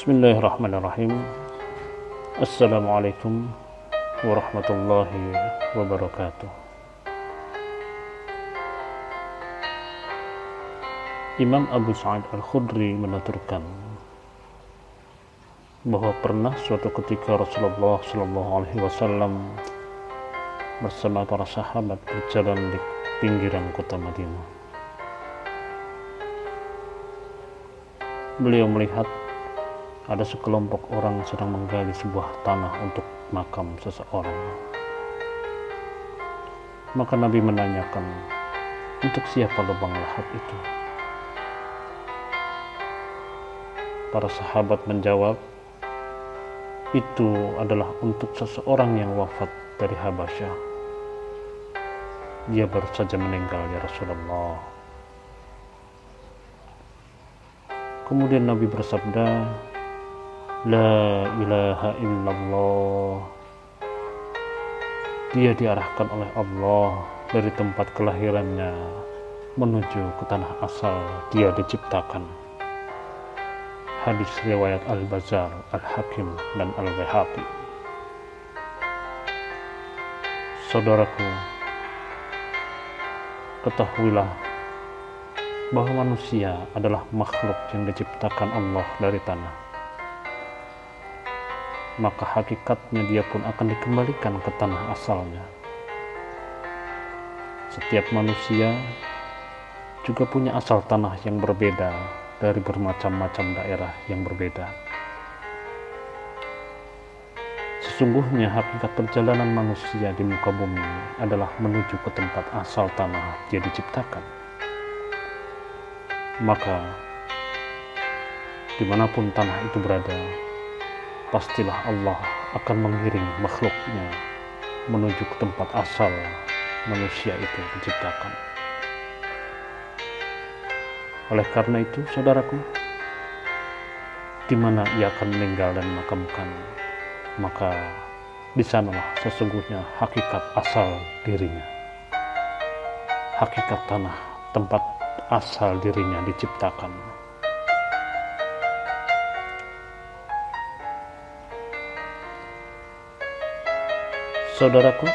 Bismillahirrahmanirrahim Assalamualaikum warahmatullahi wabarakatuh Imam Abu Sa'id Al-Khudri menuturkan bahwa pernah suatu ketika Rasulullah Shallallahu Alaihi Wasallam bersama para sahabat berjalan di pinggiran kota Madinah. Beliau melihat ada sekelompok orang sedang menggali sebuah tanah untuk makam seseorang. Maka Nabi menanyakan, untuk siapa lubang lahat itu? Para sahabat menjawab, itu adalah untuk seseorang yang wafat dari Habasyah. Dia baru saja meninggal ya Rasulullah. Kemudian Nabi bersabda, La ilaha illallah. Dia diarahkan oleh Allah dari tempat kelahirannya menuju ke tanah asal dia diciptakan hadis riwayat Al-Bazar, Al-Hakim, dan Al-Bayhaqi. Saudaraku, ketahuilah bahwa manusia adalah makhluk yang diciptakan Allah dari tanah. Maka hakikatnya dia pun akan dikembalikan ke tanah asalnya. Setiap manusia juga punya asal tanah yang berbeda dari bermacam-macam daerah yang berbeda. Sesungguhnya hakikat perjalanan manusia di muka bumi adalah menuju ke tempat asal tanah dia diciptakan. Maka, di mana pun tanah itu berada, pastilah Allah akan mengiring makhluknya menuju ke tempat asal manusia itu diciptakan. Oleh karena itu, saudaraku, di mana ia akan meninggal dan makamkan, maka di sanalah sesungguhnya hakikat asal dirinya. Hakikat tanah, tempat asal dirinya diciptakan. Saudaraku,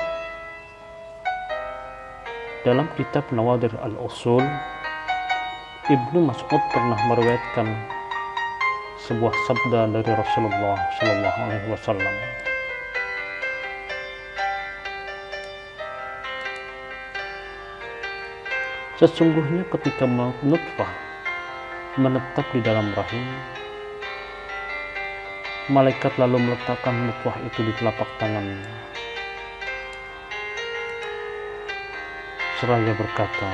dalam kitab Nawadir al-Usul Ibnu Mas'ud pernah meriwayatkan sebuah sabda dari Rasulullah Shallallahu Alaihi Wasallam. Sesungguhnya ketika nutfah menetap di dalam rahim, malaikat lalu meletakkan nutfah itu di telapak tangannya. Seraya berkata,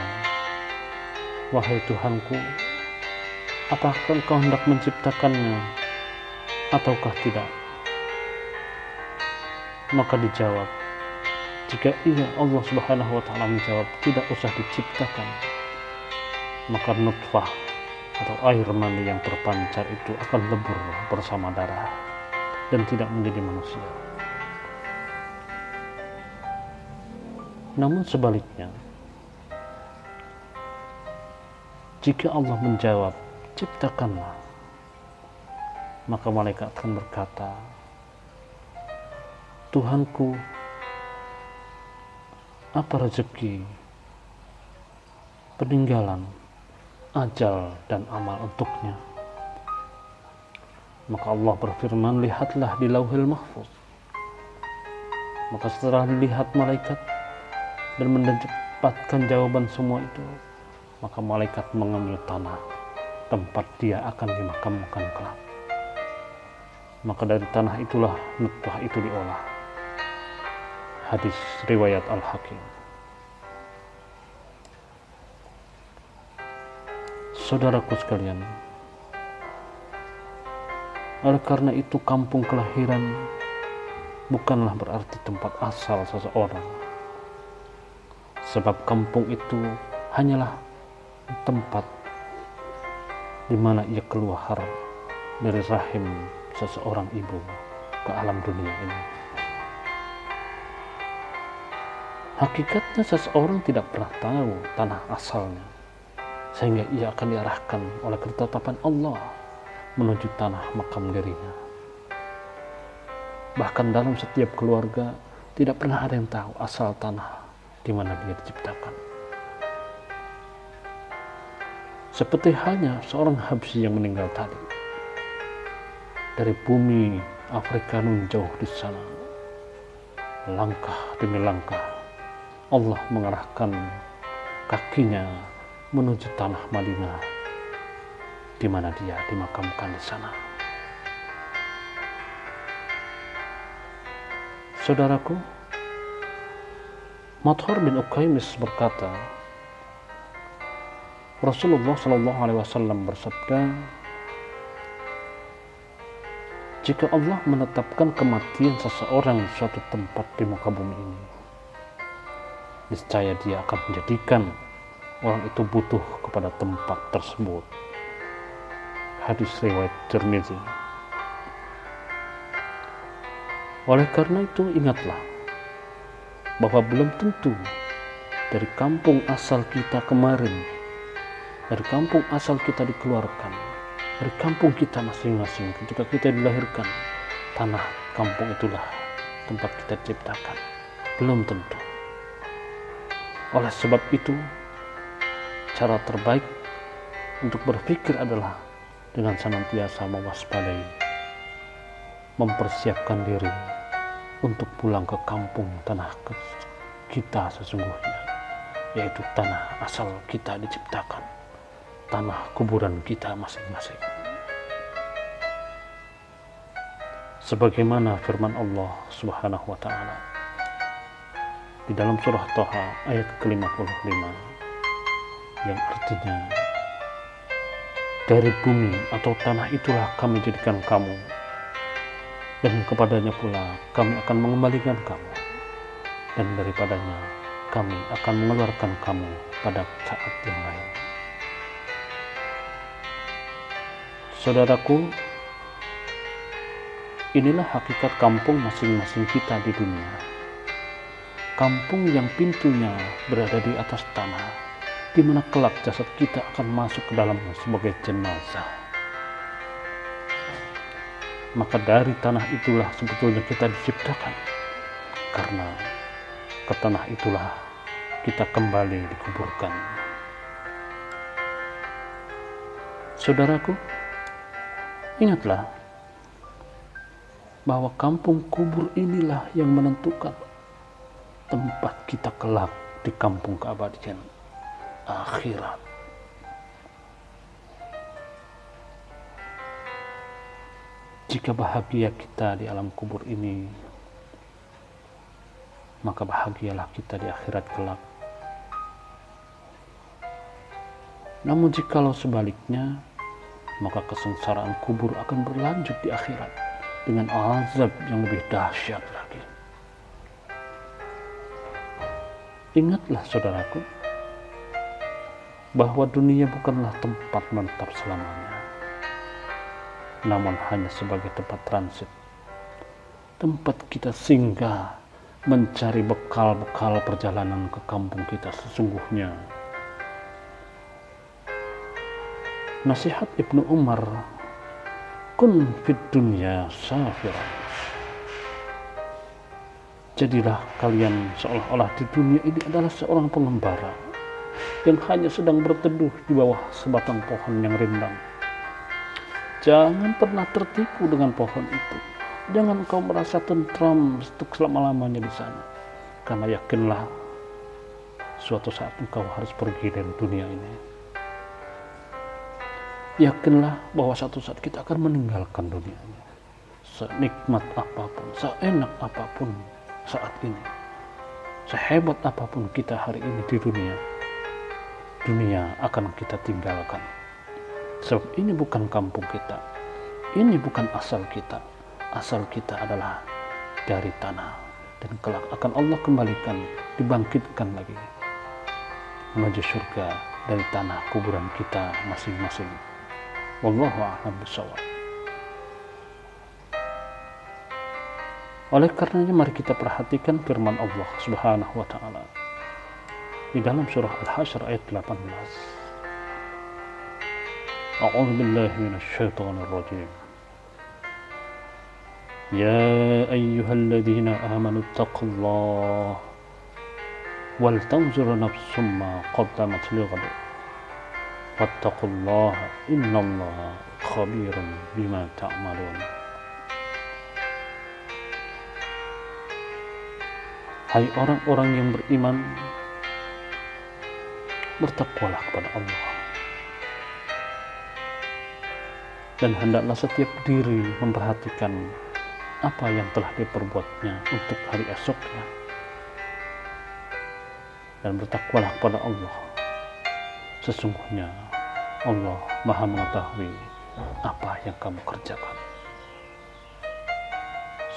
Wahai Tuhanku, apakah engkau hendak menciptakannya ataukah tidak? Maka dijawab, jika iya Allah Subhanahu wa taala menjawab tidak usah diciptakan, maka nutfah atau air mani yang terpancar itu akan lebur bersama darah dan tidak menjadi manusia. Namun sebaliknya, Jika Allah menjawab, ciptakanlah. Maka malaikat akan berkata, Tuhanku, apa rezeki, peninggalan, ajal, dan amal untuknya? Maka Allah berfirman, lihatlah di lauhil mahfuz. Maka setelah dilihat malaikat dan mendapatkan jawaban semua itu, maka malaikat mengambil tanah tempat dia akan dimakamkan kelak. Maka dari tanah itulah nutfah itu diolah. Hadis riwayat Al-Hakim. Saudaraku sekalian, oleh karena itu kampung kelahiran bukanlah berarti tempat asal seseorang. Sebab kampung itu hanyalah tempat di mana ia keluar dari rahim seseorang ibu ke alam dunia ini. Hakikatnya seseorang tidak pernah tahu tanah asalnya, sehingga ia akan diarahkan oleh ketetapan Allah menuju tanah makam dirinya. Bahkan dalam setiap keluarga tidak pernah ada yang tahu asal tanah di mana dia diciptakan. Seperti halnya seorang Habsi yang meninggal tadi. Dari bumi Afrika nun jauh di sana. Langkah demi langkah Allah mengarahkan kakinya menuju tanah Madinah di mana dia dimakamkan di sana. Saudaraku, Mathur bin Ukaimis berkata, Rasulullah Shallallahu Alaihi Wasallam bersabda, jika Allah menetapkan kematian seseorang di suatu tempat di muka bumi ini, niscaya Dia akan menjadikan orang itu butuh kepada tempat tersebut. Hadis riwayat Tirmizi. Oleh karena itu ingatlah bahwa belum tentu dari kampung asal kita kemarin dari kampung asal kita dikeluarkan, dari kampung kita masing-masing ketika kita dilahirkan, tanah kampung itulah tempat kita diciptakan. Belum tentu. Oleh sebab itu, cara terbaik untuk berpikir adalah dengan senantiasa mewaspadai, mempersiapkan diri untuk pulang ke kampung tanah kita sesungguhnya, yaitu tanah asal kita diciptakan tanah kuburan kita masing-masing. Sebagaimana firman Allah Subhanahu wa taala di dalam surah Toha ayat ke-55 yang artinya dari bumi atau tanah itulah kami jadikan kamu dan kepadanya pula kami akan mengembalikan kamu dan daripadanya kami akan mengeluarkan kamu pada saat yang lain. Saudaraku, inilah hakikat kampung masing-masing kita di dunia. Kampung yang pintunya berada di atas tanah, di mana kelak jasad kita akan masuk ke dalamnya sebagai jenazah. Maka dari tanah itulah sebetulnya kita diciptakan. Karena ke tanah itulah kita kembali dikuburkan. Saudaraku, Ingatlah bahwa kampung kubur inilah yang menentukan tempat kita kelak di kampung keabadian akhirat. Jika bahagia kita di alam kubur ini, maka bahagialah kita di akhirat kelak. Namun jikalau sebaliknya, maka kesengsaraan kubur akan berlanjut di akhirat dengan azab yang lebih dahsyat lagi. Ingatlah saudaraku, bahwa dunia bukanlah tempat menetap selamanya, namun hanya sebagai tempat transit, tempat kita singgah mencari bekal-bekal perjalanan ke kampung kita sesungguhnya nasihat Ibnu Umar kun fid dunya safiran jadilah kalian seolah-olah di dunia ini adalah seorang pengembara yang hanya sedang berteduh di bawah sebatang pohon yang rindang. Jangan pernah tertipu dengan pohon itu. Jangan kau merasa tentram untuk selama-lamanya di sana. Karena yakinlah suatu saat engkau harus pergi dari dunia ini yakinlah bahwa satu saat kita akan meninggalkan dunia ini. Senikmat apa pun, seenak apa pun saat ini, sehebat apa pun kita hari ini di dunia, dunia akan kita tinggalkan. Sebab ini bukan kampung kita, ini bukan asal kita. Asal kita adalah dari tanah dan kelak akan Allah kembalikan, dibangkitkan lagi menuju surga dari tanah kuburan kita masing-masing. والله أعلم بالصواب Oleh karenanya mari kita perhatikan firman Allah Subhanahu wa taala di dalam surah Al-Hasyr ayat 18. A'udzu billahi minasyaitonir rajim. Ya ayyuhalladzina amanu taqullaha wal tanzur nafsum ma qaddamat lighad. واتقوا الله إن الله خبير بما تعملون Hai orang-orang yang beriman bertakwalah kepada Allah dan hendaklah setiap diri memperhatikan apa yang telah diperbuatnya untuk hari esoknya dan bertakwalah kepada Allah sesungguhnya Allah maha mengetahui apa yang kamu kerjakan.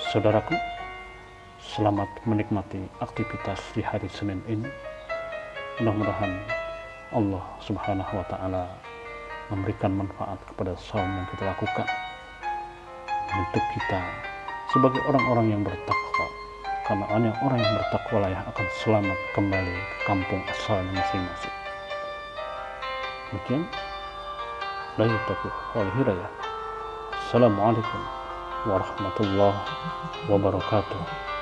Saudaraku selamat menikmati aktivitas di hari Senin ini. Mudah-mudahan Allah subhanahu wa ta'ala memberikan manfaat kepada saum yang kita lakukan. Untuk kita sebagai orang-orang yang bertakwa karena hanya orang yang bertakwa lah yang akan selamat kembali ke kampung asalnya masing-masing demikian la yutafiq wal hidayah Assalamualaikum warahmatullahi wabarakatuh